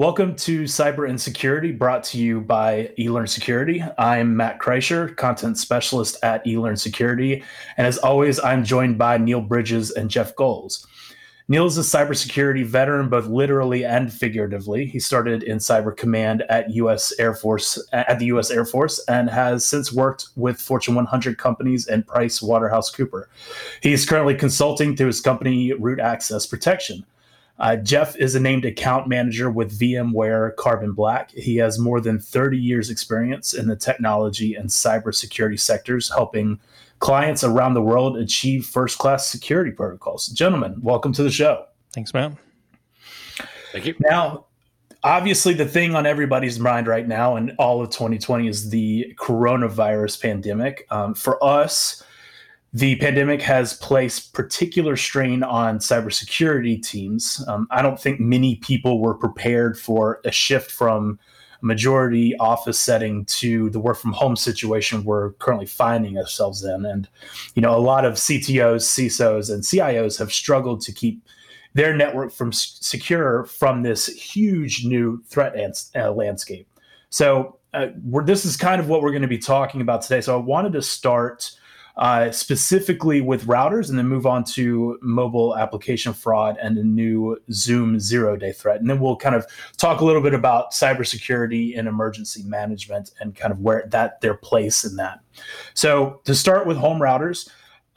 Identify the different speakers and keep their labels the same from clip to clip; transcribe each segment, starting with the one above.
Speaker 1: Welcome to Cyber Insecurity, brought to you by eLearn Security. I'm Matt Kreischer, content specialist at eLearn Security. And as always, I'm joined by Neil Bridges and Jeff Goals. Neil is a cybersecurity veteran, both literally and figuratively. He started in cyber command at U.S. Air Force at the U.S. Air Force and has since worked with Fortune 100 companies and Price Waterhouse Cooper. He is currently consulting through his company Root Access Protection. Uh, Jeff is a named account manager with VMware Carbon Black. He has more than 30 years' experience in the technology and cybersecurity sectors, helping clients around the world achieve first class security protocols. Gentlemen, welcome to the show.
Speaker 2: Thanks, man.
Speaker 3: Thank you.
Speaker 1: Now, obviously, the thing on everybody's mind right now and all of 2020 is the coronavirus pandemic. Um, for us, the pandemic has placed particular strain on cybersecurity teams. Um, I don't think many people were prepared for a shift from a majority office setting to the work from home situation we're currently finding ourselves in. And, you know, a lot of CTOs, CISOs, and CIOs have struggled to keep their network from secure from this huge new threat uh, landscape. So, uh, this is kind of what we're going to be talking about today. So, I wanted to start uh, specifically with routers, and then move on to mobile application fraud and the new Zoom zero day threat. And then we'll kind of talk a little bit about cybersecurity and emergency management and kind of where that their place in that. So to start with home routers.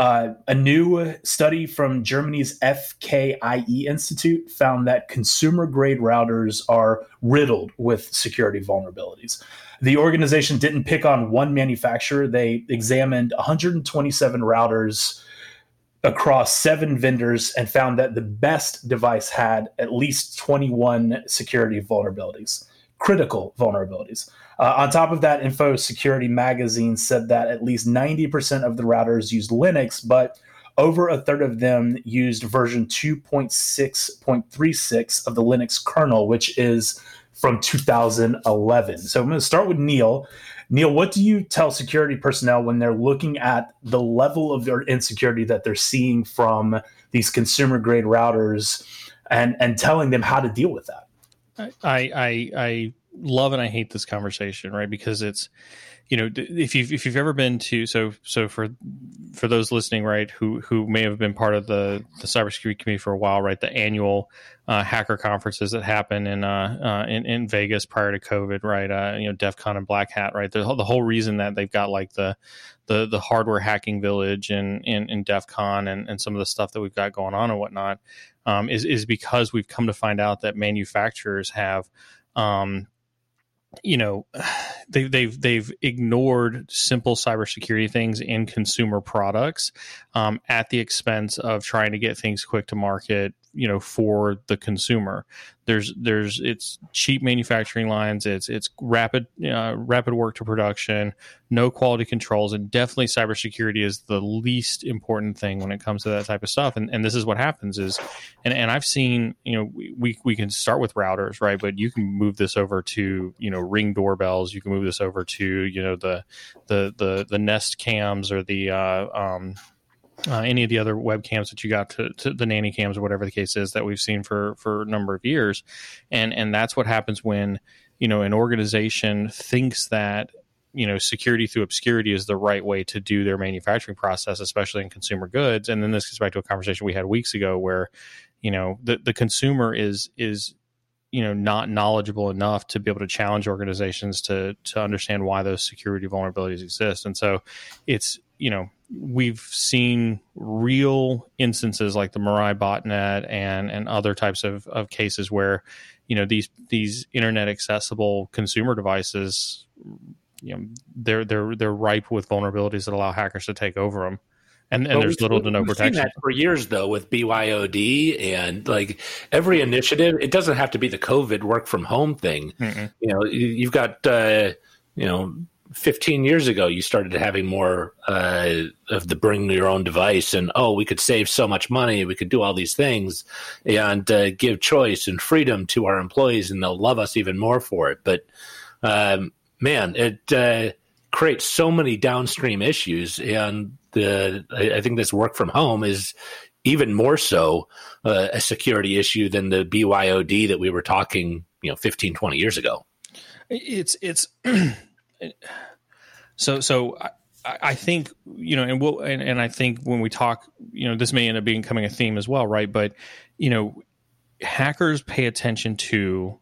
Speaker 1: Uh, a new study from Germany's FKIE Institute found that consumer grade routers are riddled with security vulnerabilities. The organization didn't pick on one manufacturer, they examined 127 routers across seven vendors and found that the best device had at least 21 security vulnerabilities, critical vulnerabilities. Uh, on top of that, Infosecurity Magazine said that at least 90% of the routers used Linux, but over a third of them used version 2.6.36 of the Linux kernel, which is from 2011. So I'm going to start with Neil. Neil, what do you tell security personnel when they're looking at the level of their insecurity that they're seeing from these consumer grade routers and, and telling them how to deal with that?
Speaker 2: I, I, I love and I hate this conversation, right? Because it's, you know, if you've if you've ever been to so so for for those listening, right, who who may have been part of the the cybersecurity community for a while, right, the annual uh, hacker conferences that happen in uh, uh, in in Vegas prior to COVID, right, uh, you know, DEF CON and Black Hat, right, the, the whole reason that they've got like the the the hardware hacking village and in, in DEF CON and, and some of the stuff that we've got going on and whatnot um, is is because we've come to find out that manufacturers have um, you know they, they've they've ignored simple cybersecurity things in consumer products um, at the expense of trying to get things quick to market you know for the consumer. There's there's it's cheap manufacturing lines. It's it's rapid uh, rapid work to production no quality controls and definitely cybersecurity is the least important thing when it comes to that type of stuff. And, and this is what happens is and, and I've seen you know we we can start with routers right? But you can move this over to you know ring doorbells. You can move this over to you know the the the the nest cams or the uh, um, uh, any of the other webcams that you got to, to, the nanny cams or whatever the case is that we've seen for for a number of years. And and that's what happens when you know an organization thinks that you know security through obscurity is the right way to do their manufacturing process especially in consumer goods. And then this gets back to a conversation we had weeks ago where you know the the consumer is is you know not knowledgeable enough to be able to challenge organizations to to understand why those security vulnerabilities exist. And so it's you know we've seen real instances like the Mirai botnet and and other types of, of cases where you know these these internet accessible consumer devices you know they're they're they're ripe with vulnerabilities that allow hackers to take over them and, and there's little to no protection.
Speaker 3: for years though with BYOD and like every initiative it doesn't have to be the covid work from home thing. Mm-mm. you know you've got uh, you know 15 years ago you started having more uh, of the bring your own device and oh we could save so much money we could do all these things and uh, give choice and freedom to our employees and they'll love us even more for it. But um, man it uh, creates so many downstream issues and the I, I, think this work from home is even more so uh, a security issue than the BYOD that we were talking you know 15 20 years ago.
Speaker 2: It's it's so so I, I think you know and we'll and, and I think when we talk you know this may end up becoming a theme as well right? But you know hackers pay attention to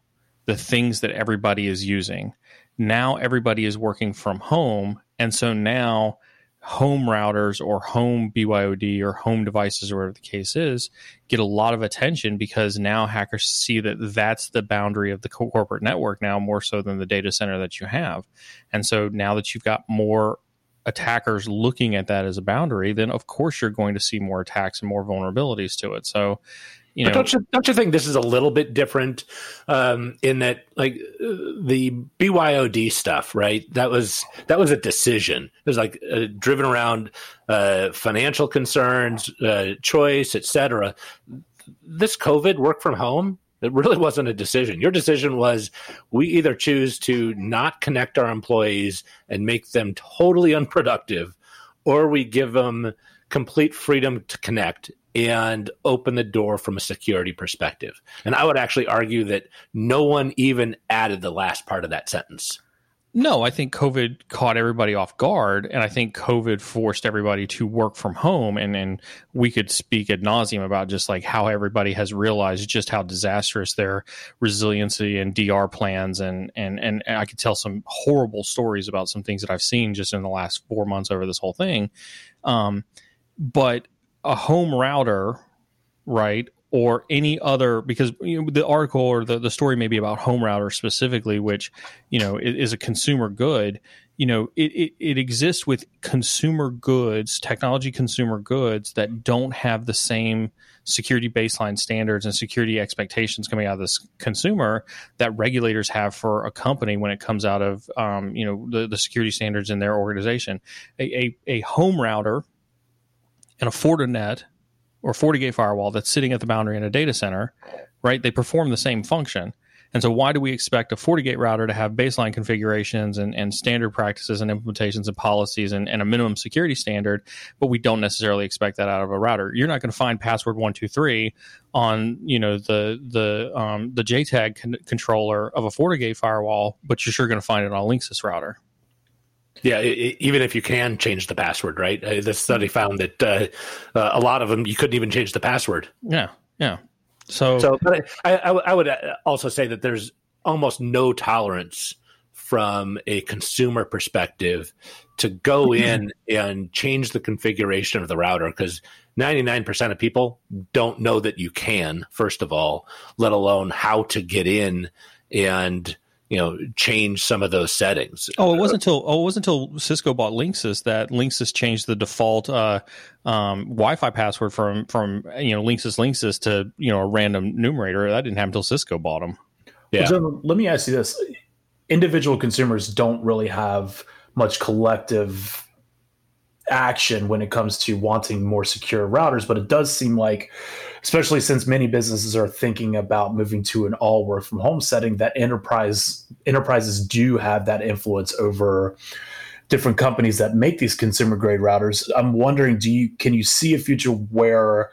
Speaker 2: the things that everybody is using. Now everybody is working from home and so now home routers or home BYOD or home devices or whatever the case is get a lot of attention because now hackers see that that's the boundary of the corporate network now more so than the data center that you have. And so now that you've got more attackers looking at that as a boundary, then of course you're going to see more attacks and more vulnerabilities to it. So you know,
Speaker 3: don't you don't you think this is a little bit different um, in that like the BYOD stuff, right? That was that was a decision. It was like uh, driven around uh, financial concerns, uh, choice, etc. This COVID work from home, it really wasn't a decision. Your decision was we either choose to not connect our employees and make them totally unproductive, or we give them complete freedom to connect and open the door from a security perspective. And I would actually argue that no one even added the last part of that sentence.
Speaker 2: No, I think COVID caught everybody off guard, and I think COVID forced everybody to work from home. And, and we could speak ad nauseum about just like how everybody has realized just how disastrous their resiliency and DR plans and and and I could tell some horrible stories about some things that I've seen just in the last four months over this whole thing. Um, but a home router, right, or any other because you know, the article or the, the story may be about home router specifically, which you know is, is a consumer good. You know, it, it, it exists with consumer goods, technology consumer goods that don't have the same security baseline standards and security expectations coming out of this consumer that regulators have for a company when it comes out of um, you know the, the security standards in their organization. A, a, a home router and a Fortinet or FortiGate firewall that's sitting at the boundary in a data center, right? They perform the same function. And so, why do we expect a FortiGate router to have baseline configurations and, and standard practices and implementations and policies and, and, a minimum security standard, but we don't necessarily expect that out of a router? You're not going to find password one two three on you know the the um, the JTAG con- controller of a FortiGate firewall, but you're sure going to find it on a Linksys router.
Speaker 3: Yeah, it, even if you can change the password, right? Uh, the study found that uh, uh, a lot of them you couldn't even change the password.
Speaker 2: Yeah, yeah. So,
Speaker 3: so but I, I, I would uh, also say that there's almost no tolerance from a consumer perspective to go in and change the configuration of the router because 99% of people don't know that you can, first of all, let alone how to get in and you know change some of those settings.
Speaker 2: Oh, it wasn't until oh, it wasn't until Cisco bought Linksys that Linksys changed the default uh, um, Wi-Fi password from from you know Linksys Linksys to you know a random numerator. That didn't happen until Cisco bought them.
Speaker 1: Yeah. So let me ask you this: individual consumers don't really have much collective action when it comes to wanting more secure routers, but it does seem like especially since many businesses are thinking about moving to an all work from home setting that enterprise enterprises do have that influence over different companies that make these consumer grade routers i'm wondering do you can you see a future where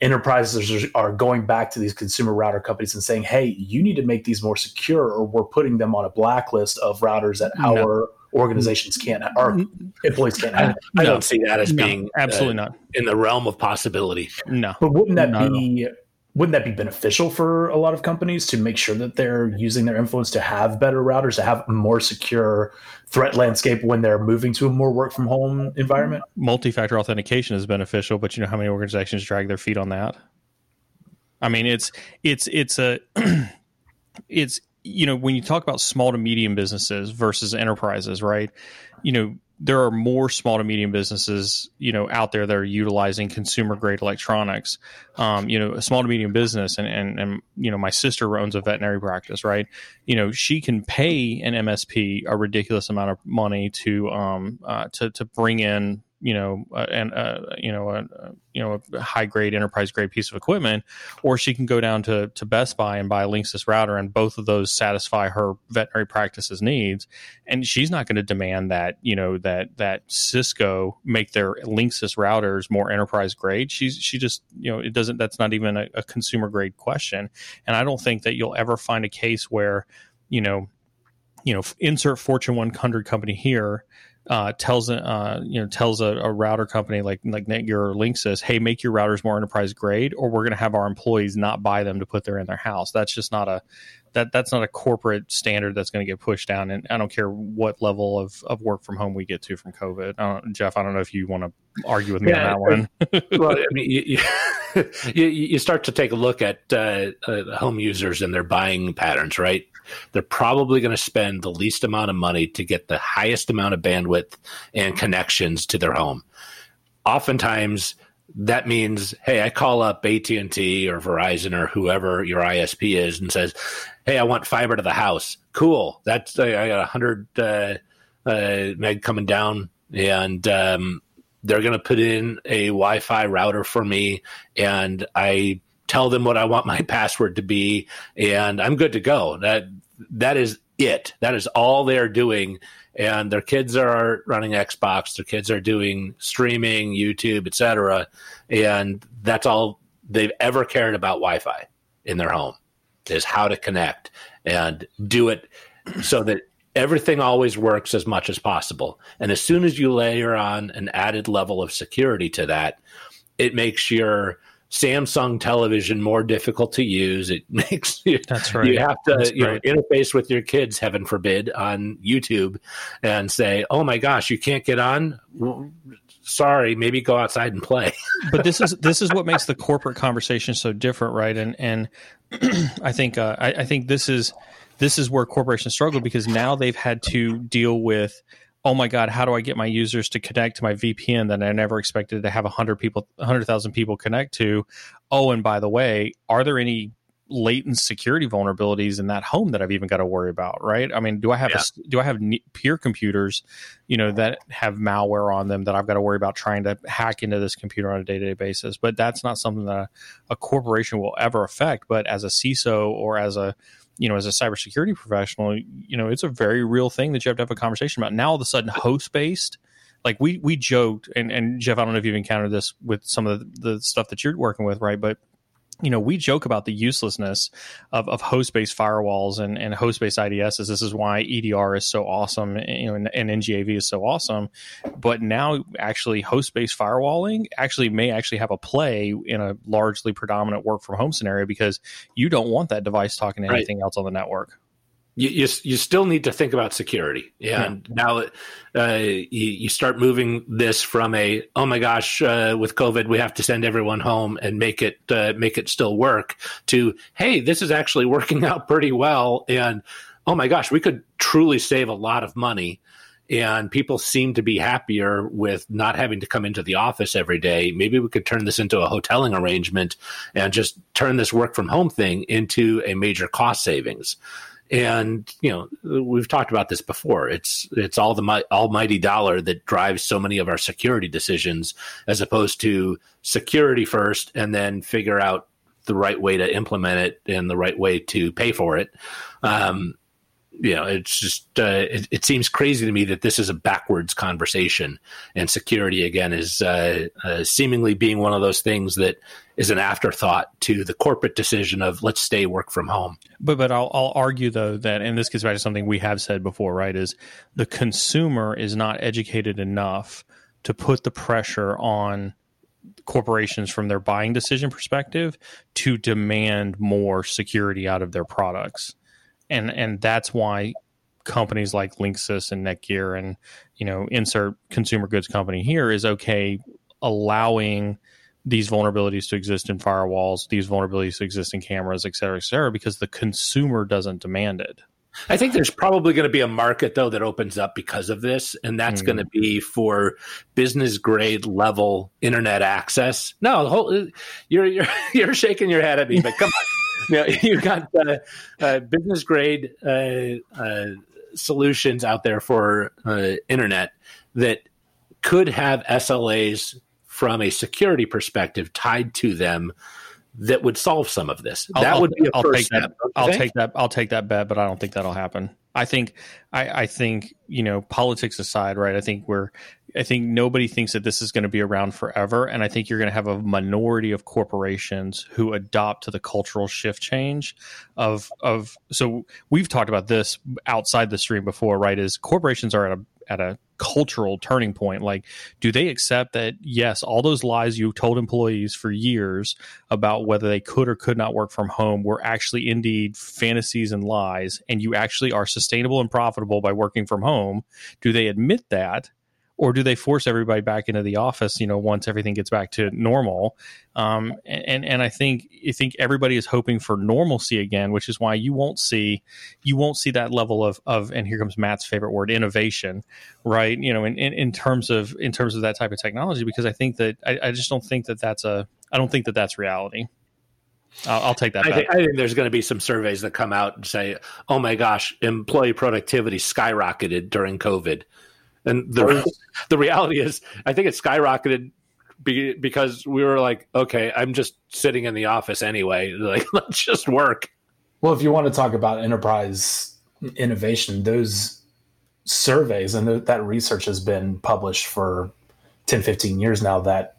Speaker 1: enterprises are going back to these consumer router companies and saying hey you need to make these more secure or we're putting them on a blacklist of routers that no. our organizations can't our mm-hmm. employees can't have.
Speaker 3: I, I don't see that as no, being
Speaker 2: absolutely uh, not
Speaker 3: in the realm of possibility.
Speaker 2: No,
Speaker 1: but wouldn't that be wouldn't that be beneficial for a lot of companies to make sure that they're using their influence to have better routers to have a more secure threat landscape when they're moving to a more work from home environment?
Speaker 2: Multi-factor authentication is beneficial, but you know how many organizations drag their feet on that? I mean, it's it's it's a it's you know, when you talk about small to medium businesses versus enterprises, right? You know, there are more small to medium businesses, you know, out there that are utilizing consumer grade electronics. Um, you know, a small to medium business, and, and and you know, my sister owns a veterinary practice, right? You know, she can pay an MSP a ridiculous amount of money to um uh, to to bring in you know uh, and uh, you know a you know a high grade enterprise grade piece of equipment, or she can go down to to Best Buy and buy a Linksys router, and both of those satisfy her veterinary practices needs. And she's not going to demand that you know that that Cisco make their Linksys routers more enterprise grade. She's she just you know it doesn't. That's not even a, a consumer grade question. And I don't think that you'll ever find a case where you know you know, insert Fortune 100 company here uh, tells uh, you know tells a, a, router company like like Netgear or Linksys, hey, make your routers more enterprise grade, or we're going to have our employees not buy them to put them in their house. That's just not a that that's not a corporate standard that's going to get pushed down. And I don't care what level of, of work from home we get to from COVID. I Jeff, I don't know if you want to argue with me yeah, on that one.
Speaker 3: well, I mean, you, you, you, start to take a look at uh, uh, home users and their buying patterns, right? they're probably going to spend the least amount of money to get the highest amount of bandwidth and connections to their home. Oftentimes, that means, hey, I call up AT and T or Verizon or whoever your ISP is and says, hey, I want fiber to the house. Cool. That's I got a hundred uh, uh, meg coming down, and um, they're going to put in a Wi-Fi router for me, and I tell them what I want my password to be, and I'm good to go. That that is it. That is all they're doing. And their kids are running Xbox. Their kids are doing streaming, YouTube, etc. And that's all they've ever cared about Wi-Fi in their home is how to connect and do it so that everything always works as much as possible. And as soon as you layer on an added level of security to that, it makes your Samsung television more difficult to use. It makes you,
Speaker 2: That's right.
Speaker 3: you have to you know, interface with your kids, heaven forbid, on YouTube and say, "Oh my gosh, you can't get on." sorry, maybe go outside and play.
Speaker 2: but this is this is what makes the corporate conversation so different, right? And and I think uh, I, I think this is this is where corporations struggle because now they've had to deal with oh my god how do i get my users to connect to my vpn that i never expected to have 100 people 100000 people connect to? Oh and by the way are there any latent security vulnerabilities in that home that i've even got to worry about right? I mean do i have yeah. a, do i have peer computers you know that have malware on them that i've got to worry about trying to hack into this computer on a day-to-day basis? But that's not something that a, a corporation will ever affect but as a ciso or as a you know, as a cybersecurity professional, you know, it's a very real thing that you have to have a conversation about. Now all of a sudden, host based, like we we joked, and and Jeff, I don't know if you've encountered this with some of the, the stuff that you're working with, right? But you know, we joke about the uselessness of, of host-based firewalls and, and host-based IDSs. This is why EDR is so awesome, eh, you know, and, and NGAV is so awesome. But now, actually, host-based firewalling actually may actually have a play in a largely predominant work from home scenario because you don't want that device talking to anything else on the network
Speaker 3: you, you, you still need to think about security. And yeah. now uh, you, you, start moving this from a oh my gosh, uh, with COVID we have to send everyone home and make it uh, make it still work to hey, this is actually working out pretty well. And oh my gosh, we could truly save a lot of money. And people seem to be happier with not having to come into the office every day. Maybe we could turn this into a hoteling arrangement and just turn this work from home thing into a major cost savings and you know we've talked about this before. It's it's all the almighty dollar that drives so many of our security decisions as opposed to security first and then figure out the right way to implement it and the right way to pay for it. Um, you know, it's just uh, it, it, seems crazy to me that this is a backwards conversation, and security again is uh, uh, seemingly being one of those things that is an afterthought to the corporate decision of let's stay work from home.
Speaker 2: But but I'll, I'll argue though that, and this gets back to something we have said before, right? Is the consumer is not educated enough to put the pressure on corporations from their buying decision perspective to demand more security out of their products and and that's why companies like Linksys and Netgear and you know insert consumer goods company here is okay allowing these vulnerabilities to exist in firewalls, these vulnerabilities to exist in cameras, et cetera, et cetera, because the consumer doesn't demand it.
Speaker 3: I think there's probably going to be a market though that opens up because of this, and that's mm. going to be for business grade level internet access. No, whole, you're you're you're shaking your head at me, but come on know, you got uh, uh, business grade uh, uh, solutions out there for uh, internet that could have SLAs from a security perspective tied to them that would solve some of this.
Speaker 2: I'll,
Speaker 3: that would be a
Speaker 2: I'll
Speaker 3: first
Speaker 2: take
Speaker 3: step.
Speaker 2: that. I'll take that. I'll take that bet, but I don't think that'll happen. I think, I, I think you know, politics aside, right? I think we're, I think nobody thinks that this is going to be around forever, and I think you're going to have a minority of corporations who adopt to the cultural shift change of of. So we've talked about this outside the stream before, right? Is corporations are at a at a cultural turning point like do they accept that yes all those lies you told employees for years about whether they could or could not work from home were actually indeed fantasies and lies and you actually are sustainable and profitable by working from home do they admit that or do they force everybody back into the office you know once everything gets back to normal? Um, and and I think I think everybody is hoping for normalcy again which is why you won't see you won't see that level of of and here comes Matt's favorite word innovation right? You know in, in, in terms of in terms of that type of technology because I think that I, I just don't think that that's a I don't think that that's reality. I'll, I'll take that
Speaker 3: I
Speaker 2: back.
Speaker 3: think, I think there's going to be some surveys that come out and say, "Oh my gosh, employee productivity skyrocketed during COVID," and the the reality is, I think it skyrocketed be, because we were like, "Okay, I'm just sitting in the office anyway. Like, let's just work."
Speaker 1: Well, if you want to talk about enterprise innovation, those surveys and th- that research has been published for 10, 15 years now that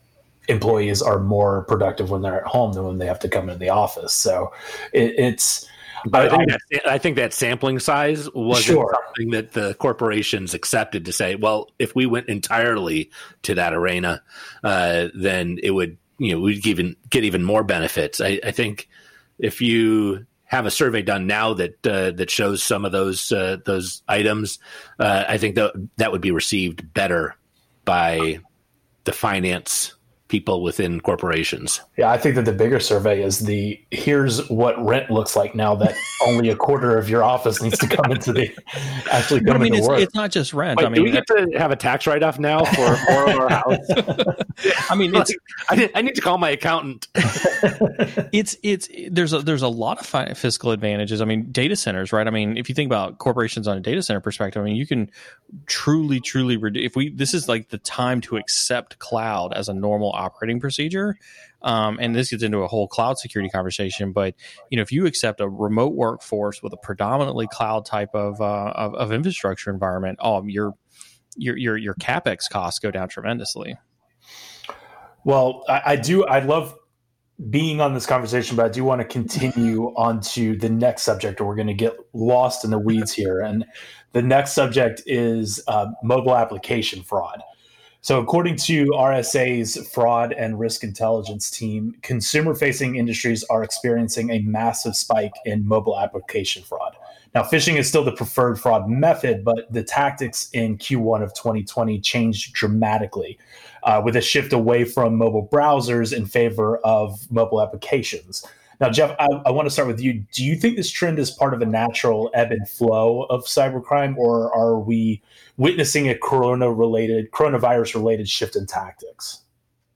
Speaker 1: employees are more productive when they're at home than when they have to come into the office. So it, it's.
Speaker 3: But I, think that, I think that sampling size wasn't
Speaker 1: Sure.
Speaker 3: something that the corporations accepted to say, well, if we went entirely to that arena, uh, then it would, you know, we'd even get even more benefits. I, I think if you have a survey done now that uh, that shows some of those uh, those items, uh, I think that that would be received better by the finance people within corporations.
Speaker 1: Yeah, I think that the bigger survey is the here's what rent looks like now that only a quarter of your office needs to come into the actually
Speaker 2: But
Speaker 1: come
Speaker 2: I mean,
Speaker 1: into
Speaker 2: it's,
Speaker 1: work.
Speaker 2: it's not just rent.
Speaker 3: Wait,
Speaker 2: I
Speaker 3: do we get to have a tax write off now for more of our house?
Speaker 2: I mean, it's
Speaker 3: I, need, I need to call my accountant.
Speaker 2: it's it's there's a there's a lot of fi- fiscal advantages. I mean, data centers, right? I mean, if you think about corporations on a data center perspective, I mean, you can truly, truly reduce. If we this is like the time to accept cloud as a normal operating procedure, um, and this gets into a whole cloud security conversation. But you know, if you accept a remote workforce with a predominantly cloud type of uh, of, of infrastructure environment, oh, your your your your capex costs go down tremendously.
Speaker 1: Well, I, I do. I love being on this conversation, but I do want to continue on to the next subject, or we're going to get lost in the weeds here. And the next subject is uh, mobile application fraud. So, according to RSA's fraud and risk intelligence team, consumer facing industries are experiencing a massive spike in mobile application fraud. Now, phishing is still the preferred fraud method, but the tactics in Q1 of 2020 changed dramatically uh, with a shift away from mobile browsers in favor of mobile applications. Now, Jeff, I, I want to start with you. Do you think this trend is part of a natural ebb and flow of cybercrime, or are we witnessing a corona-related, coronavirus-related shift in tactics?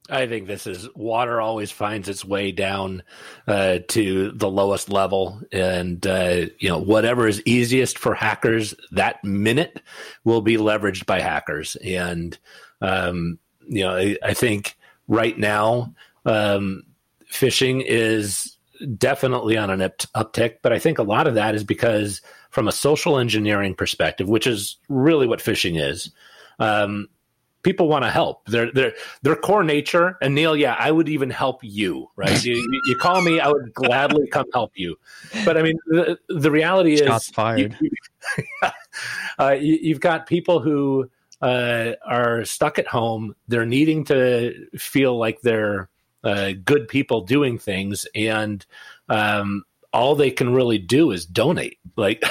Speaker 3: I think this is water always finds its way down uh, to the lowest level, and uh, you know whatever is easiest for hackers that minute will be leveraged by hackers. And um, you know, I, I think right now um, phishing is definitely on an up- uptick, but I think a lot of that is because from a social engineering perspective, which is really what phishing is. Um, people want to help. Their their their core nature. And Neil, yeah, I would even help you. Right? you, you, call me, I would gladly come help you. But I mean, the, the reality
Speaker 2: Shots
Speaker 3: is,
Speaker 2: fired.
Speaker 3: You, uh, you, you've got people who uh, are stuck at home. They're needing to feel like they're uh, good people doing things, and um, all they can really do is donate. Like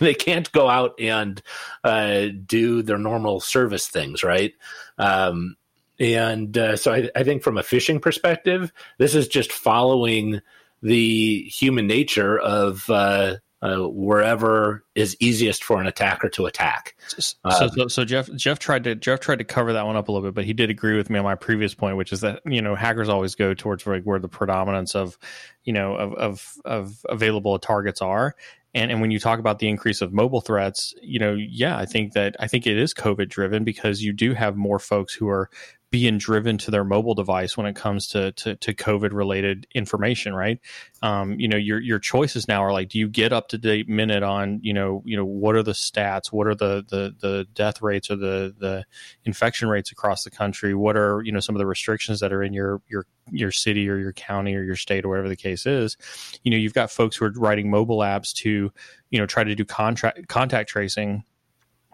Speaker 3: they, can't go out and uh, do their normal service things, right? Um, and uh, so I, I think from a phishing perspective, this is just following the human nature of uh, uh, wherever is easiest for an attacker to attack.
Speaker 2: So,
Speaker 3: Um,
Speaker 2: so, so Jeff Jeff tried to Jeff tried to cover that one up a little bit, but he did agree with me on my previous point, which is that you know hackers always go towards like where the predominance of you know of of, of available targets are, And and when you talk about the increase of mobile threats, you know, yeah, I think that I think it is COVID driven because you do have more folks who are being driven to their mobile device when it comes to to, to COVID related information, right? Um, you know, your your choices now are like, do you get up to date minute on, you know, you know, what are the stats, what are the the the death rates or the the infection rates across the country? What are you know some of the restrictions that are in your your your city or your county or your state or whatever the case is? You know, you've got folks who are writing mobile apps to, you know, try to do contract contact tracing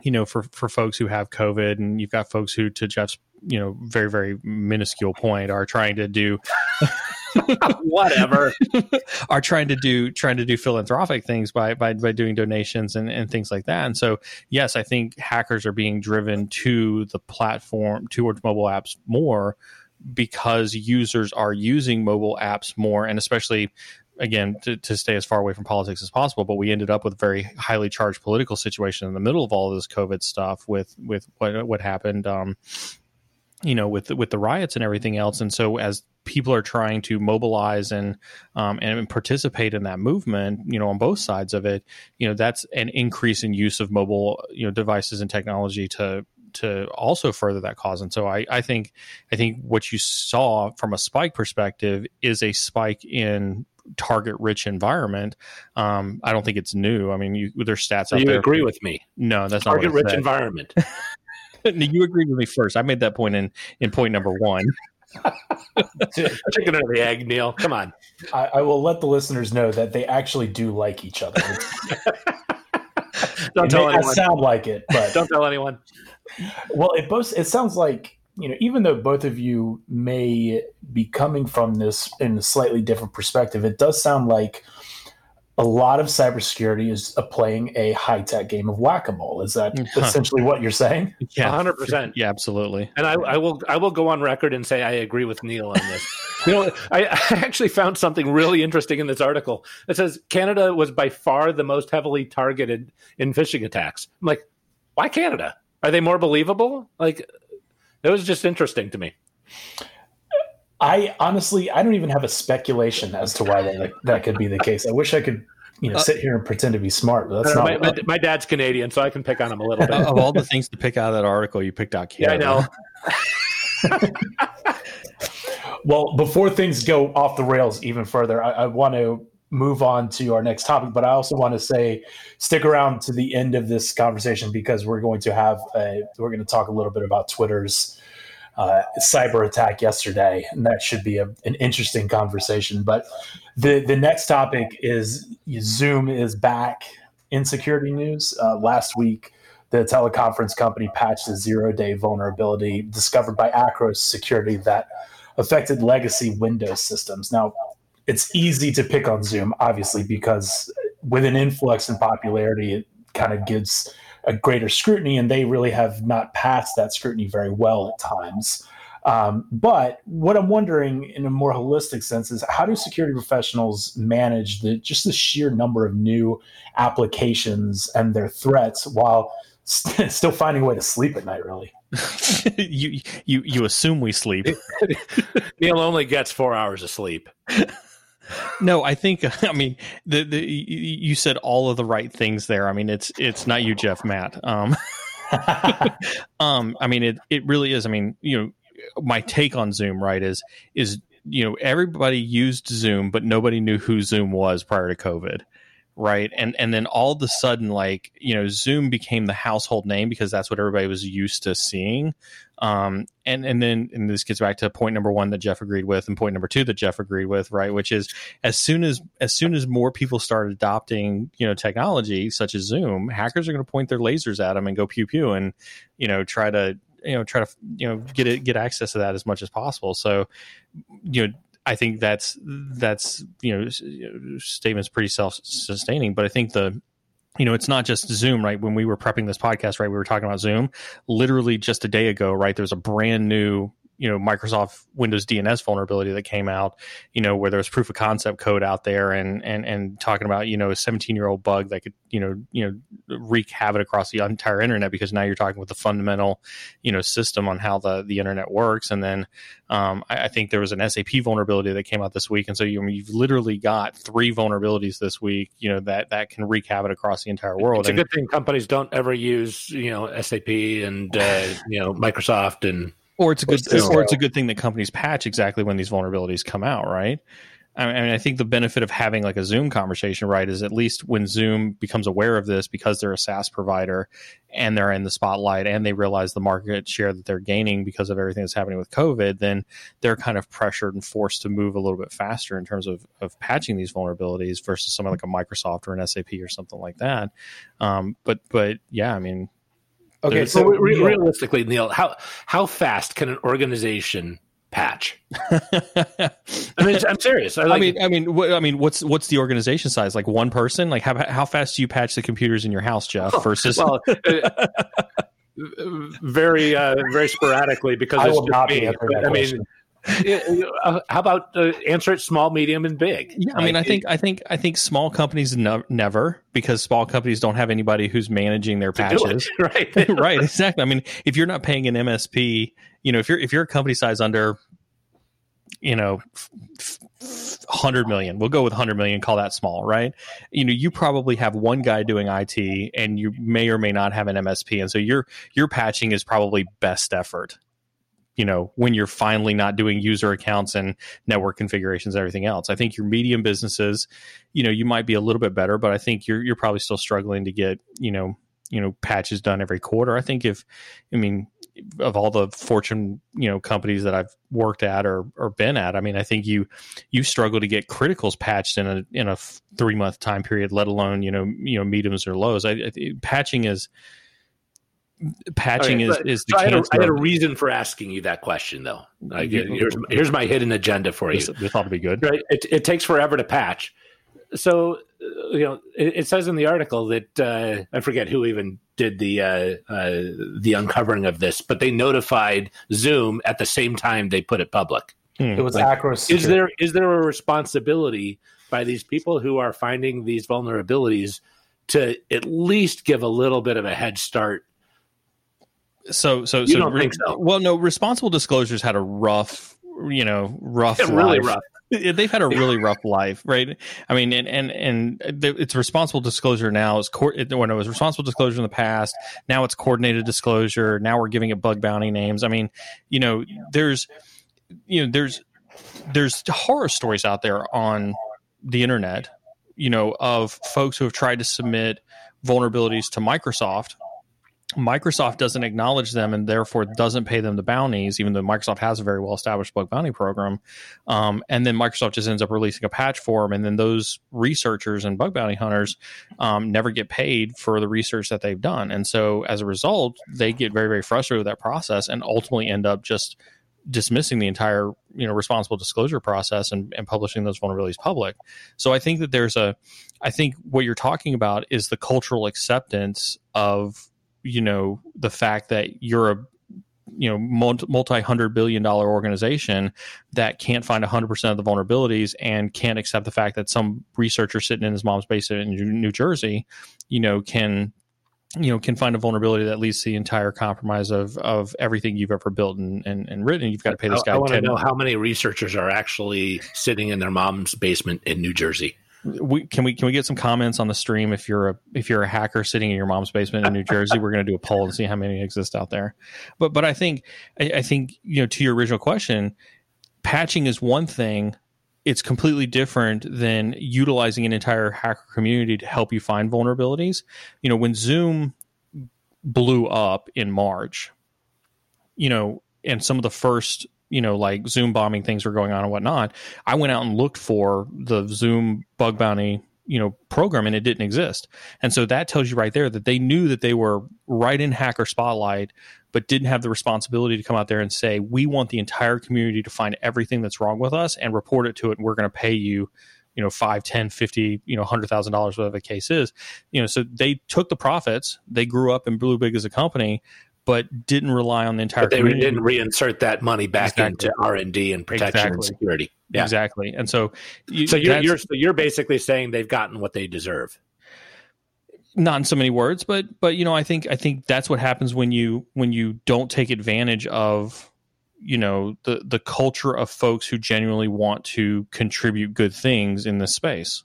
Speaker 2: you know, for for folks who have COVID, and you've got folks who, to Jeff's you know very very minuscule point are trying to do
Speaker 3: whatever.
Speaker 2: are trying to do trying to do philanthropic things by by, by doing donations and, and things like that. And so yes i think hackers are being driven to the platform towards mobile apps more because users are using mobile apps more. And especially again to, to stay as far away from politics as possible but we ended up with a very highly charged political situation in the middle of all of this covid stuff with with what what happened um, you know with with the riots and everything else. And so as people are trying to mobilize and um, and participate in that movement you know on both sides of it you know that's an increase in use of mobile you know devices and technology to to also further that cause. And so I, I think i think what you saw from a spike perspective is a spike in target rich environment. Um, i don't think it's new. I mean you, there's stats
Speaker 3: so
Speaker 2: out
Speaker 3: you
Speaker 2: there
Speaker 3: agree with me?
Speaker 2: No that's
Speaker 3: target
Speaker 2: not target
Speaker 3: rich environment
Speaker 2: you agreed with me first. I made that point in in point number one.
Speaker 3: Chicken or the egg, Neil. Come on.
Speaker 1: I, I, will let the listeners know that they actually do like each other.
Speaker 3: don't
Speaker 1: it
Speaker 3: tell
Speaker 1: may
Speaker 3: anyone.
Speaker 1: Not sound like it, but
Speaker 3: don't tell anyone.
Speaker 1: Well, it both. It sounds like you know, even though both of you may be coming from this in a slightly different perspective, it does sound like a lot of cybersecurity is a playing a high tech game of whack a mole. Is that essentially what you're saying?
Speaker 3: Yeah, hundred percent.
Speaker 2: Yeah, absolutely.
Speaker 3: And I, I, will I will go on record and say I agree with Neil on this. you know, I, I, actually found something really interesting in this article. It says Canada was by far the most heavily targeted in phishing attacks. I'm like, why Canada? Are they more believable? Like, it was just interesting to me.
Speaker 1: I honestly, I don't even have a speculation as to why that that could be the case. I wish I could, you know, uh, sit here and pretend to be smart, but that's not.
Speaker 3: My, my, my, dad's Canadian, so I can pick on him a little bit.
Speaker 2: of all the things to pick out of that article, you picked out Canada.
Speaker 3: Yeah, I know.
Speaker 1: well, before things go off the rails even further, I, I want to move on to our next topic, but I also want to say stick around to the end of this conversation because we're going to have a, we're going to talk a little bit about Twitter's uh, cyber attack yesterday, and that should be a, an interesting conversation. But the the next topic is Zoom is back in security news. Uh, last week, the teleconference company patched a zero day vulnerability discovered by Acros Security that affected legacy Windows systems. Now, it's easy to pick on Zoom, obviously, because with an influx in popularity, it kind of gives a greater scrutiny, and they really have not passed that scrutiny very well at times. Um, but what I'm wondering, in a more holistic sense, is how do security professionals manage the just the sheer number of new applications and their threats while st- still finding a way to sleep at night? Really,
Speaker 2: you you you assume we sleep.
Speaker 3: Neil only gets four hours of sleep
Speaker 2: no, I think I mean the, the you said all of the right things there. I mean it's it's not you, Jeff, Matt. Um, um, I mean it it really is. I mean you know my take on Zoom right is is you know everybody used Zoom, but nobody knew who Zoom was prior to COVID right and and then all of a sudden like you know zoom became the household name because that's what everybody was used to seeing um and and then and this gets back to point number one that jeff agreed with and point number two that jeff agreed with right which is as soon as as soon as more people start adopting you know technology such as zoom hackers are going to point their lasers at them and go pew pew and you know try to you know try to you know get it get access to that as much as possible. So you know I think that's that's you know statement's pretty self sustaining, but I think the you know it's not just Zoom, right? When we were prepping this podcast, right, we were talking about Zoom. Literally just a day ago, right? There's a brand new you know Microsoft Windows DNS vulnerability that came out, you know where there was proof of concept code out there and and and talking about you know a 17 year old bug that could you know you know wreak havoc across the entire internet because now you're talking with the fundamental you know system on how the the internet works and then um, I, I, think there was an SAP vulnerability that came out this week and so you, you've literally got three vulnerabilities this week you know that that can wreak havoc across the entire world.
Speaker 3: It's a good thing companies don't ever use you know SAP and uh, you know Microsoft and
Speaker 2: or it's a good or it's a good thing that companies patch exactly when these vulnerabilities come out, right? I mean, I think the benefit of having like a Zoom conversation, right, is at least when Zoom becomes aware of this because they're a SaaS provider and they're in the spotlight and they realize the market share that they're gaining because of everything that's happening with COVID, then they're kind of pressured and forced to move a little bit faster in terms of, of patching these vulnerabilities versus someone like a Microsoft or an SAP or something like that. Um, but but yeah, I mean,
Speaker 3: Okay, so re- realistically, Neil, how how fast can an organization patch? I mean, I'm serious.
Speaker 2: I, like, I mean, I mean, what, I mean, what's what's the organization size? Like one person? Like how how fast do you patch the computers in your house, Jeff? Oh, versus well, uh,
Speaker 3: very uh, very sporadically because I it's just me. I mean, uh, how about uh, answer it small, medium, and big?
Speaker 2: Yeah, I mean, I think I think I think small companies no, never because small companies don't have anybody who's managing their patches.
Speaker 3: right,
Speaker 2: right, exactly. I mean, if you're not paying an MSP, you know, if you're if you're a company size under, you know, hundred million, we'll go with hundred million. Call that small, right? You know, you probably have one guy doing IT, and you may or may not have an MSP, and so your your patching is probably best effort you know when you're finally not doing user accounts and network configurations and everything else. I think your medium businesses you know you might be a little bit better but i think you're you're probably still struggling to get you know you know patches done every quarter. I think if i mean of all the fortune you know companies that i've worked at or or been at i mean i think you you struggle to get criticals patched in a in a three month time period let alone you know you know mediums or lows. I, I patching is patching okay, is, is the
Speaker 3: so I, had a, I, had a reason for asking you that question though. Like, here's here's my hidden agenda for you.
Speaker 2: this, ought to be good.
Speaker 3: Right? It, it takes forever to patch. So uh, you know it, it, says in the article that uh, i forget who even did the uh, uh, the uncovering of this but they notified zoom at the same time they put it public.
Speaker 1: Hmm. it was like, Acros
Speaker 3: is there is there a responsibility by these people who are finding these vulnerabilities to at least give a little bit of a head start
Speaker 2: so so
Speaker 3: you
Speaker 2: so,
Speaker 3: don't re- think so.
Speaker 2: Well, no, responsible disclosures had a rough, you know, rough,
Speaker 3: yeah, really rough.
Speaker 2: They've had a really rough life, right? I mean, and and and it's responsible disclosure now. Is co- when it was responsible disclosure in the past, now it's coordinated disclosure. Now we're giving it bug bounty names. I mean, you know, there's, you know, there's there's horror stories out there on the internet, you know, of folks who have tried to submit vulnerabilities to Microsoft Microsoft doesn't acknowledge them and therefore doesn't pay them the bounties, even though Microsoft has a very well established bug bounty program. Um, and then Microsoft just ends up releasing a patch for them. And then those researchers and bug bounty hunters um, never get paid for the research that they've done. And so as a result, they get very, very frustrated with that process and ultimately end up just dismissing the entire you know responsible disclosure process and, and publishing those vulnerabilities public so i think that there's a i think what you're talking about is the cultural acceptance of you know the fact that you're a you know multi hundred billion dollar organization that can't find 100% of the vulnerabilities and can't accept the fact that some researcher sitting in his mom's basement in New Jersey you know can you know can find a vulnerability that leads to the entire compromise of of everything you've ever built and, and, and written. You've got to pay this guy
Speaker 3: I, I want to know how many researchers are actually sitting in their mom's basement in New Jersey
Speaker 2: we can we can we get some comments on the stream? If you're a if you're a hacker sitting in your mom's basement in New Jersey we're going to do a poll and see how many exist out there. But but I think I, I, think you know to your original question patching is one thing. It's completely different than utilizing an entire hacker community to help you find vulnerabilities. You know when Zoom blew up in March you know and some of the first you know, like Zoom bombing things were going on and whatnot, I went out and looked for the Zoom bug bounty, you know, program and it didn't exist. And so that tells you right there that they knew that they were right in hacker spotlight, but didn't have the responsibility to come out there and say, we want the entire community to find everything that's wrong with us and report it to it. And we're going to pay you, you know, five, 10, 50, you know, hundred thousand dollars, whatever the case is. You know, so they took the profits, they grew up and blew big as a company, but didn't rely on the entire.
Speaker 3: But they community. didn't reinsert that money back exactly. into R and D and protection exactly. and security.
Speaker 2: Yeah. Exactly, and so
Speaker 3: you, so you're, you're you're basically saying they've gotten what they deserve.
Speaker 2: Not in so many words, but but you know, I think I think that's what happens when you when you don't take advantage of you know the the culture of folks who genuinely want to contribute good things in this space.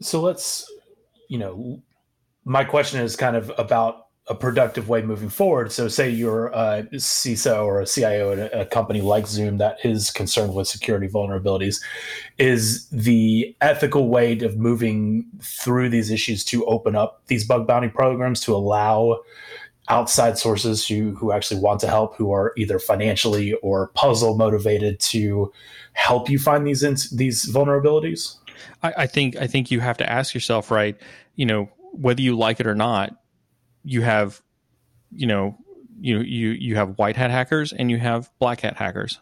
Speaker 1: So let's you know, my question is kind of about a productive way moving forward. So, say you're a CISO or a CIO at a, company like Zoom that is concerned with security vulnerabilities. Is the ethical way of moving through these issues to open up these bug bounty programs to allow outside sources who, who actually want to help, who are either financially or puzzle motivated to help you find these these vulnerabilities?
Speaker 2: I, I think I think you have to ask yourself, right? You know, whether you like it or not, you have, you know, you you you have white hat hackers and you have black hat hackers.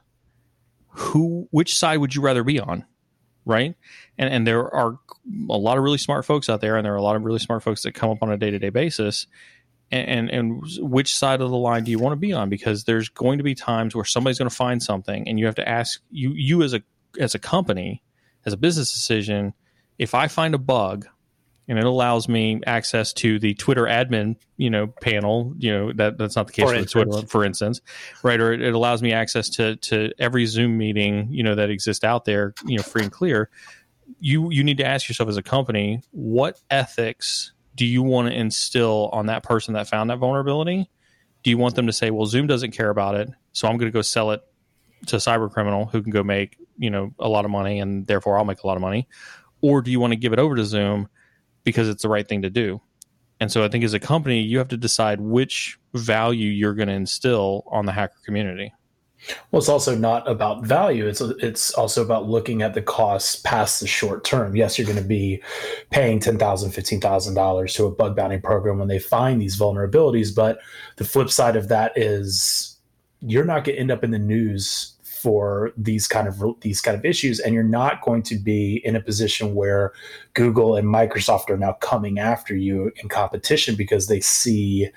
Speaker 2: Who, which side would you rather be on, right? And and there are a lot of really smart folks out there, and there are a lot of really smart folks that come up on a day to day basis. And, and and which side of the line do you want to be on? Because there's going to be times where somebody's going to find something, and you have to ask you you as a as a company, as a business decision, if I find a bug and it allows me access to the Twitter admin, you know, panel. You know that that's not the case for Twitter, for instance, right? Or it, it, allows me access to to every Zoom meeting, you know, that exists out there, you know, free and clear. You you need to ask yourself as a company, what ethics do you want to instill on that person that found that vulnerability? Do you want them to say, well, Zoom doesn't care about it, so I'm going to go sell it to a cyber criminal who can go make you know a lot of money, and therefore I'll make a lot of money, or do you want to give it over to Zoom? Because it's the right thing to do. And so I think as a company, you have to decide which value you're going to instill on the hacker community.
Speaker 1: Well, it's also not about value. It's it's also about looking at the costs past the short term. Yes, you're going to be paying ten thousand, fifteen thousand dollars to a bug bounty program when they find these vulnerabilities, but the flip side of that is you're not going to end up in the news for these kind of these kind of issues. And you're not going to be in a position where Google and Microsoft are now coming after you in competition because they see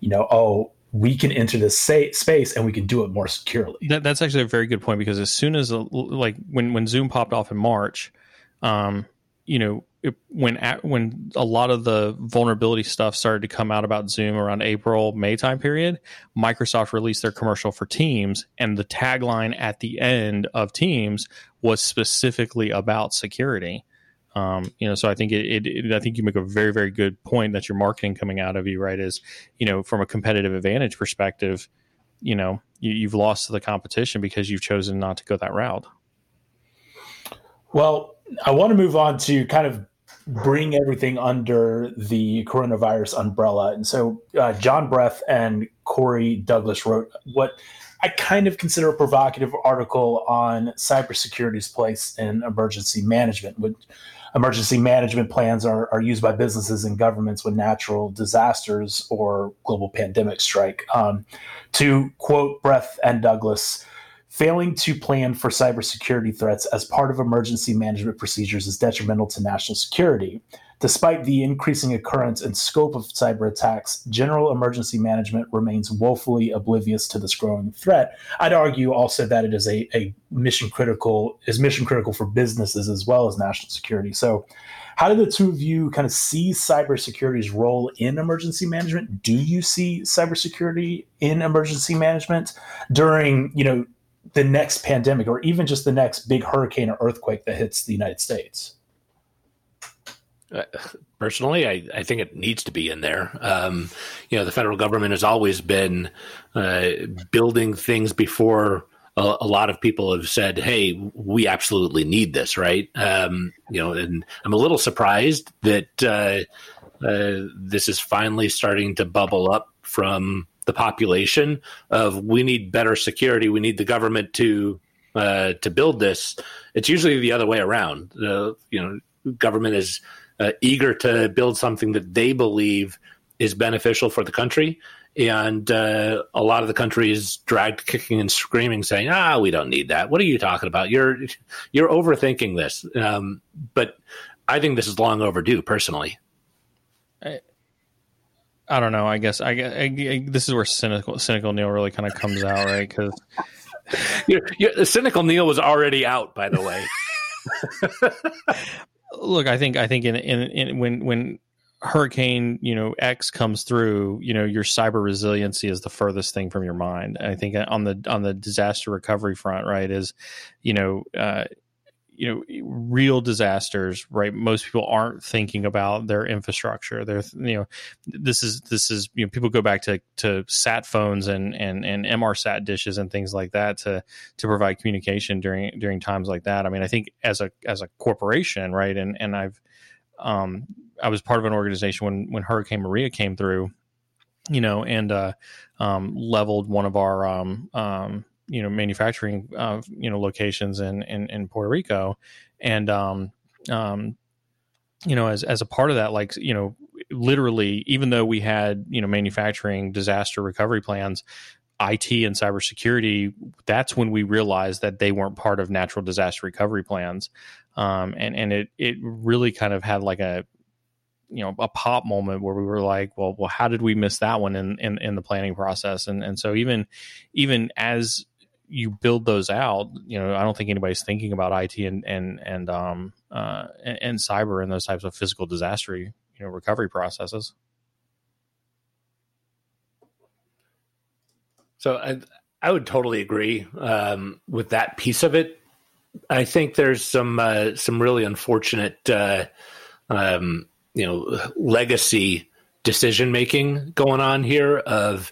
Speaker 1: you know oh we can enter this space and we can do it more securely.
Speaker 2: That, that's actually a very good point because as soon as like when when zoom popped off in march um you know it, when at, when a lot of the vulnerability stuff started to come out about Zoom around April May time period, Microsoft released their commercial for Teams, and the tagline at the end of Teams was specifically about security. Um, you know, so I think it, it, it, I think you make a very, very good point that your marketing coming out of you, right, is you know, from a competitive advantage perspective, you know, you, you've lost to the competition because you've chosen not to go that route.
Speaker 1: Well, I want to move on to kind of bring everything under the coronavirus umbrella. And so uh, John Breath and Corey Douglas wrote what I kind of consider a provocative article on cybersecurity's place in emergency management. Which emergency management plans are, are used by businesses and governments when natural disasters or global pandemics strike. Um, to quote Breath and Douglas, Failing to plan for cybersecurity threats as part of emergency management procedures is detrimental to national security. Despite the increasing occurrence and scope of cyber attacks, general emergency management remains woefully oblivious to this growing threat. I'd argue also that it is a, a mission critical is mission critical for businesses as well as national security. So how do the two of you kind of see cybersecurity's role in emergency management? Do you see cybersecurity in emergency management during, you know, the next pandemic or even just the next big hurricane or earthquake that hits the United States?
Speaker 3: Uh, personally, I, I think it needs to be in there. Um, you know, the federal government has always been uh, building things before a, a, lot of people have said, "Hey, we absolutely need this," right? Um, you know, and I'm a little surprised that uh, uh this is finally starting to bubble up from the population of we need better security, we need the government to uh, to build this. It's usually the other way around. The you know government is uh, eager to build something that they believe is beneficial for the country, and uh, a lot of the country is dragged kicking and screaming, saying, "Ah, we don't need that. What are you talking about? You're you're overthinking this." Um, but I think this is long overdue, personally.
Speaker 2: I don't know. I guess I, I, I, this is where cynical cynical Neil really kind of comes out, right? Because
Speaker 3: cynical Neil was already out, by the way.
Speaker 2: Look, I think I think in, in, in when when hurricane you know x comes through you know your cyber resiliency is the furthest thing from your mind i think on the on the disaster recovery front right is you know uh, you know real disasters right? Most people aren't thinking about their infrastructure. They're you know this is this is you know people go back to to sat phones and and and Inmarsat dishes and things like that to to provide communication during during times like that. I mean i think as a as a corporation right? And and i've um i was part of an organization when when hurricane maria came through you know and uh um leveled one of our um um you know manufacturing uh, you know locations in, in in Puerto Rico, and um, um, you know as as a part of that, like you know literally, even though we had you know manufacturing disaster recovery plans, IT and cybersecurity, that's when we realized that they weren't part of natural disaster recovery plans. Um, and, and it, it really kind of had like a, you know, a pop moment where we were like, well, well, how did we miss that one in, in, in the planning process? And, and so even, even as you build those out, you know, I don't think anybody's thinking about IT and and and um uh and, and cyber and those types of physical disaster, you know, recovery processes.
Speaker 3: So I I would totally agree um, with that piece of it. I think there's some uh, some really unfortunate uh, um, you know legacy decision making going on here of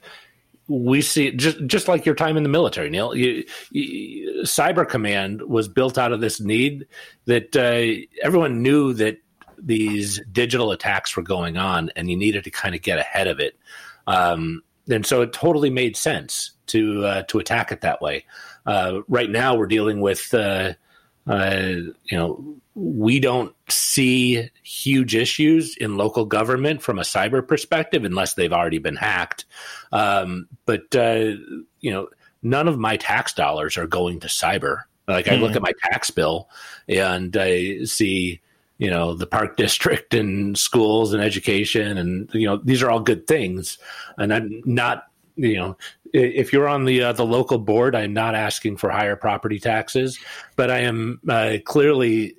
Speaker 3: we see just just like your time in the military, Neil. You, you, Cyber Command was built out of this need that uh, everyone knew that these digital attacks were going on, and you needed to kind of get ahead of it. Um, and so it totally made sense to uh, to attack it that way. Uh, right now, we're dealing with uh, you know we don't see huge issues in local government from a cyber perspective unless they've already been hacked. Um, but uh, you know, none of my tax dollars are going to cyber. Like I look hmm. at my tax bill and I see, you know, the park district and schools and education, and you know, these are all good things. And I'm not, you know, if you're on the uh, the local board, I'm not asking for higher property taxes, but I am uh, clearly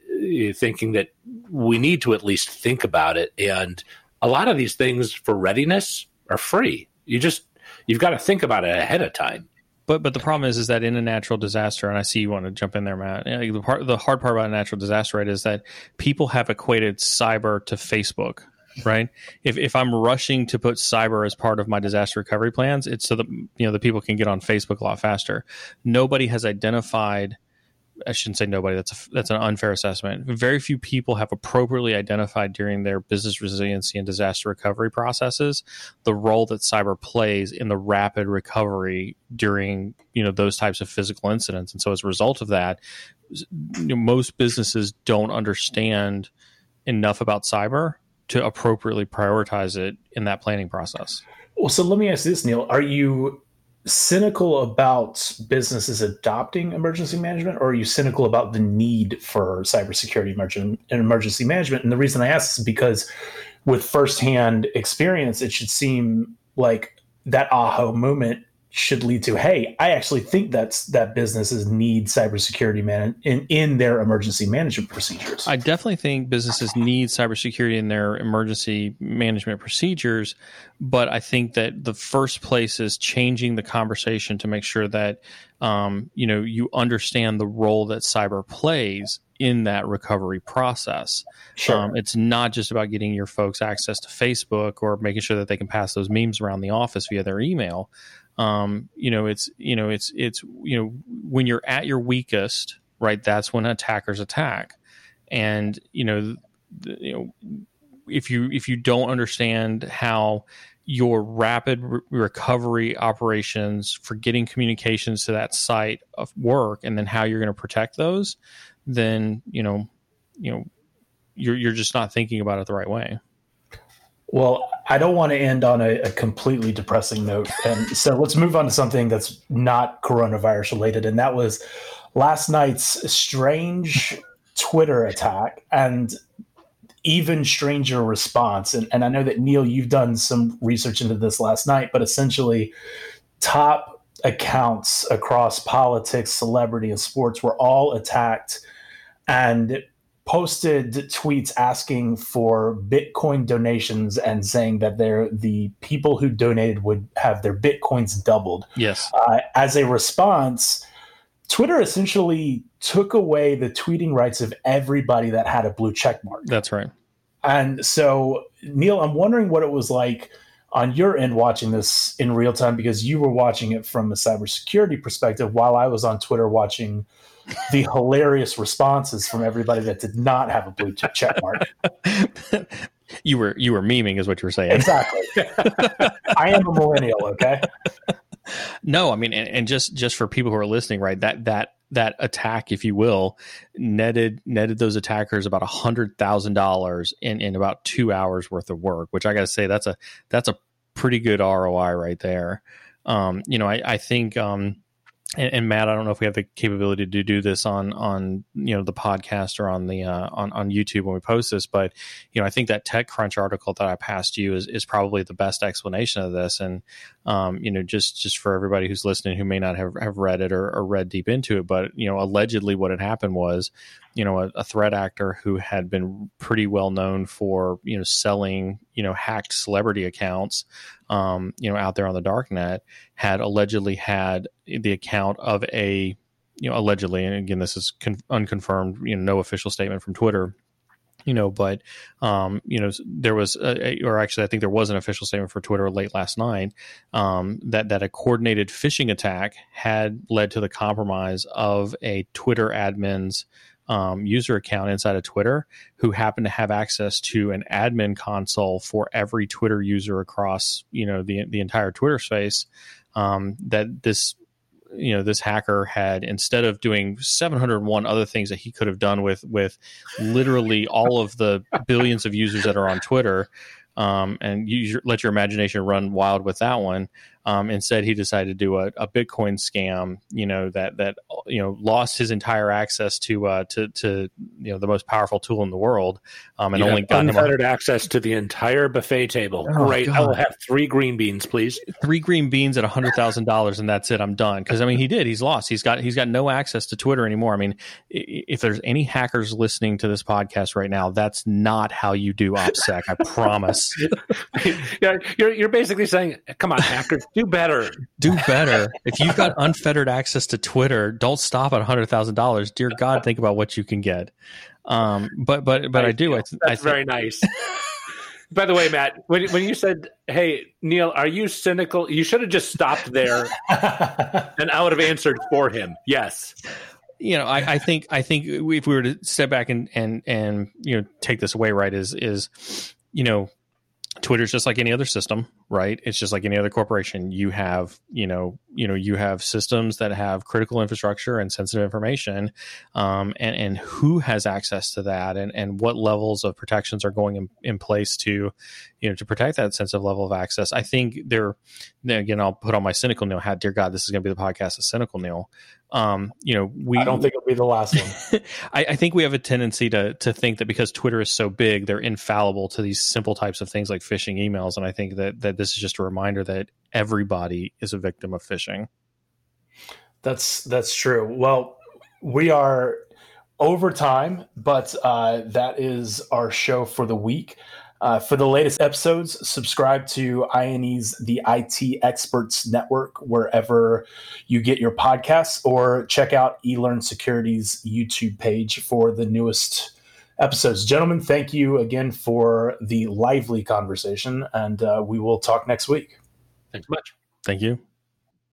Speaker 3: thinking that we need to at least think about it. And a lot of these things for readiness are free. You just you've got to think about it ahead of time.
Speaker 2: But but the problem is is that in a natural disaster, and I see you want to jump in there, Matt. The part the hard part about a natural disaster, right, is that people have equated cyber to Facebook right? If if I'm rushing to put cyber as part of my disaster recovery plans, it's so that you know the people can get on Facebook a lot faster. Nobody has identified I shouldn't say nobody. That's a, that's an unfair assessment. Very few people have appropriately identified during their business resiliency and disaster recovery processes the role that cyber plays in the rapid recovery during you know those types of physical incidents. And so as a result of that, most businesses don't understand enough about cyber to appropriately prioritize it in that planning process.
Speaker 1: Well, so let me ask this, Neil: Are you cynical about businesses adopting emergency management, or are you cynical about the need for cybersecurity and emergency management? And the reason I ask is because, with firsthand experience, it should seem like that aha moment should lead to hey i actually think that's that businesses need cybersecurity man in, in their emergency management procedures
Speaker 2: i definitely think businesses need cybersecurity in their emergency management procedures but i think that the first place is changing the conversation to make sure that um, you know you understand the role that cyber plays in that recovery process. Sure. Um, it's not just about getting your folks access to Facebook or making sure that they can pass those memes around the office via their email um, you know it's you know it's it's you know when you're at your weakest right that's when attackers attack. And you know the, you know if you if you don't understand how your rapid re- recovery operations for getting communications to that site of work and then how you're going to protect those then you know you know you're you're just not thinking about it the right way.
Speaker 1: Well, I don't want to end on a, a, completely depressing note. And so let's move on to something that's not coronavirus related. And that was last night's strange Twitter attack. And even stranger response. And, and I know that Neil, you've done some research into this last night, but essentially, top accounts across politics, celebrity, and sports were all attacked and posted tweets asking for Bitcoin donations and saying that they're the people who donated would have their Bitcoins doubled.
Speaker 2: Yes.
Speaker 1: Uh, as a response, Twitter essentially took away the tweeting rights of everybody that had a blue check mark.
Speaker 2: That's right.
Speaker 1: And so, Neil, I'm wondering what it was like on your end watching this in real time because you were watching it from a cybersecurity perspective while I was on Twitter watching the hilarious responses from everybody that did not have a blue check mark.
Speaker 2: you were you were memeing is what you were saying.
Speaker 1: Exactly. I am a millennial, okay?
Speaker 2: No, I mean and, and just just for people who are listening, right? That that that attack, if you will, netted netted those attackers about a hundred thousand dollars in in about two hours worth of work, which I got to say that's a that's a pretty good ROI right there. Um, you know, I, I think um, and, and, Matt, I don't know if we have the capability to do this on on you know the podcast or on the uh, on on YouTube when we post this, but you know I think that TechCrunch article that I passed you is is probably the best explanation of this, and um, you know just just for everybody who's listening who may not have, have read it or, or read deep into it, but you know allegedly what had happened was you know a, a, threat actor who had been pretty well known for you know selling you know hacked celebrity accounts um, you know out there on the dark net had allegedly had the account of a you know allegedly and again this is con- unconfirmed you know no official statement from twitter you know but um, you know there was a, or actually i think there was an official statement for twitter late last night um, that that a coordinated phishing attack had led to the compromise of a twitter admin's um, user account inside of Twitter who happen to have access to an admin console for every Twitter user across you know the the entire Twitter space. Um, that this you know this hacker had instead of doing 701 other things that he could have done with with literally all of the billions of users that are on Twitter um, and you let your imagination run wild with that one. Um, instead, he decided to do a, a, Bitcoin scam. You know that that you know lost his entire access to uh, to to you know the most powerful tool in the world, um, and
Speaker 3: you
Speaker 2: only
Speaker 3: got unfettered access to the entire buffet table. Oh. I will have three green beans, please.
Speaker 2: Three green beans at a hundred thousand dollars, and that's it. I'm done. Because I mean, he did. He's lost. He's got he's got no access to Twitter anymore. I mean, if there's any hackers listening to this podcast right now, that's not how you do OPSEC. I promise.
Speaker 3: you're, you're you're basically saying, come on, hackers do better.
Speaker 2: Do better. if you've got unfettered access to Twitter, don't stop at hundred thousand dollars. Dear God, think about what you can get. Um, but but but I, I do. I
Speaker 3: th- that's I very nice. By the way, Matt, when when you said, "Hey, Neil, are you cynical?" You should have just stopped there, and I would have answered for him. Yes
Speaker 2: you know, I, I, think I think if we were to step back and and and you know take this away, right, is is you know Twitter's just like any other system, right? It's just like any other corporation. You have, you know, you know, you have systems that have critical infrastructure and sensitive information, um, and and who has access to that, and and what levels of protections are going in, in place to, you know, to protect that sensitive level of access. I think there, again, I'll put on my cynical Neil hat. Dear God, this is going to be the podcast of cynical Neil. Um, you know, we
Speaker 1: I don't think it'll be the last one.
Speaker 2: I, I, think we have a tendency to to think that because Twitter is so big, they're infallible to these simple types of things like phishing emails. And I think that that this is just a reminder that everybody is a victim of phishing.
Speaker 1: That's that's true. Well, we are over time, but uh, that is our show for the week. Uh, for the latest episodes, subscribe to INE's The IT Experts Network wherever you get your podcasts, or check out eLearnSecurity's YouTube page for the newest episodes. Gentlemen, thank you again for the lively conversation, and uh, we will talk next week.
Speaker 3: Thanks much.
Speaker 2: Thank you.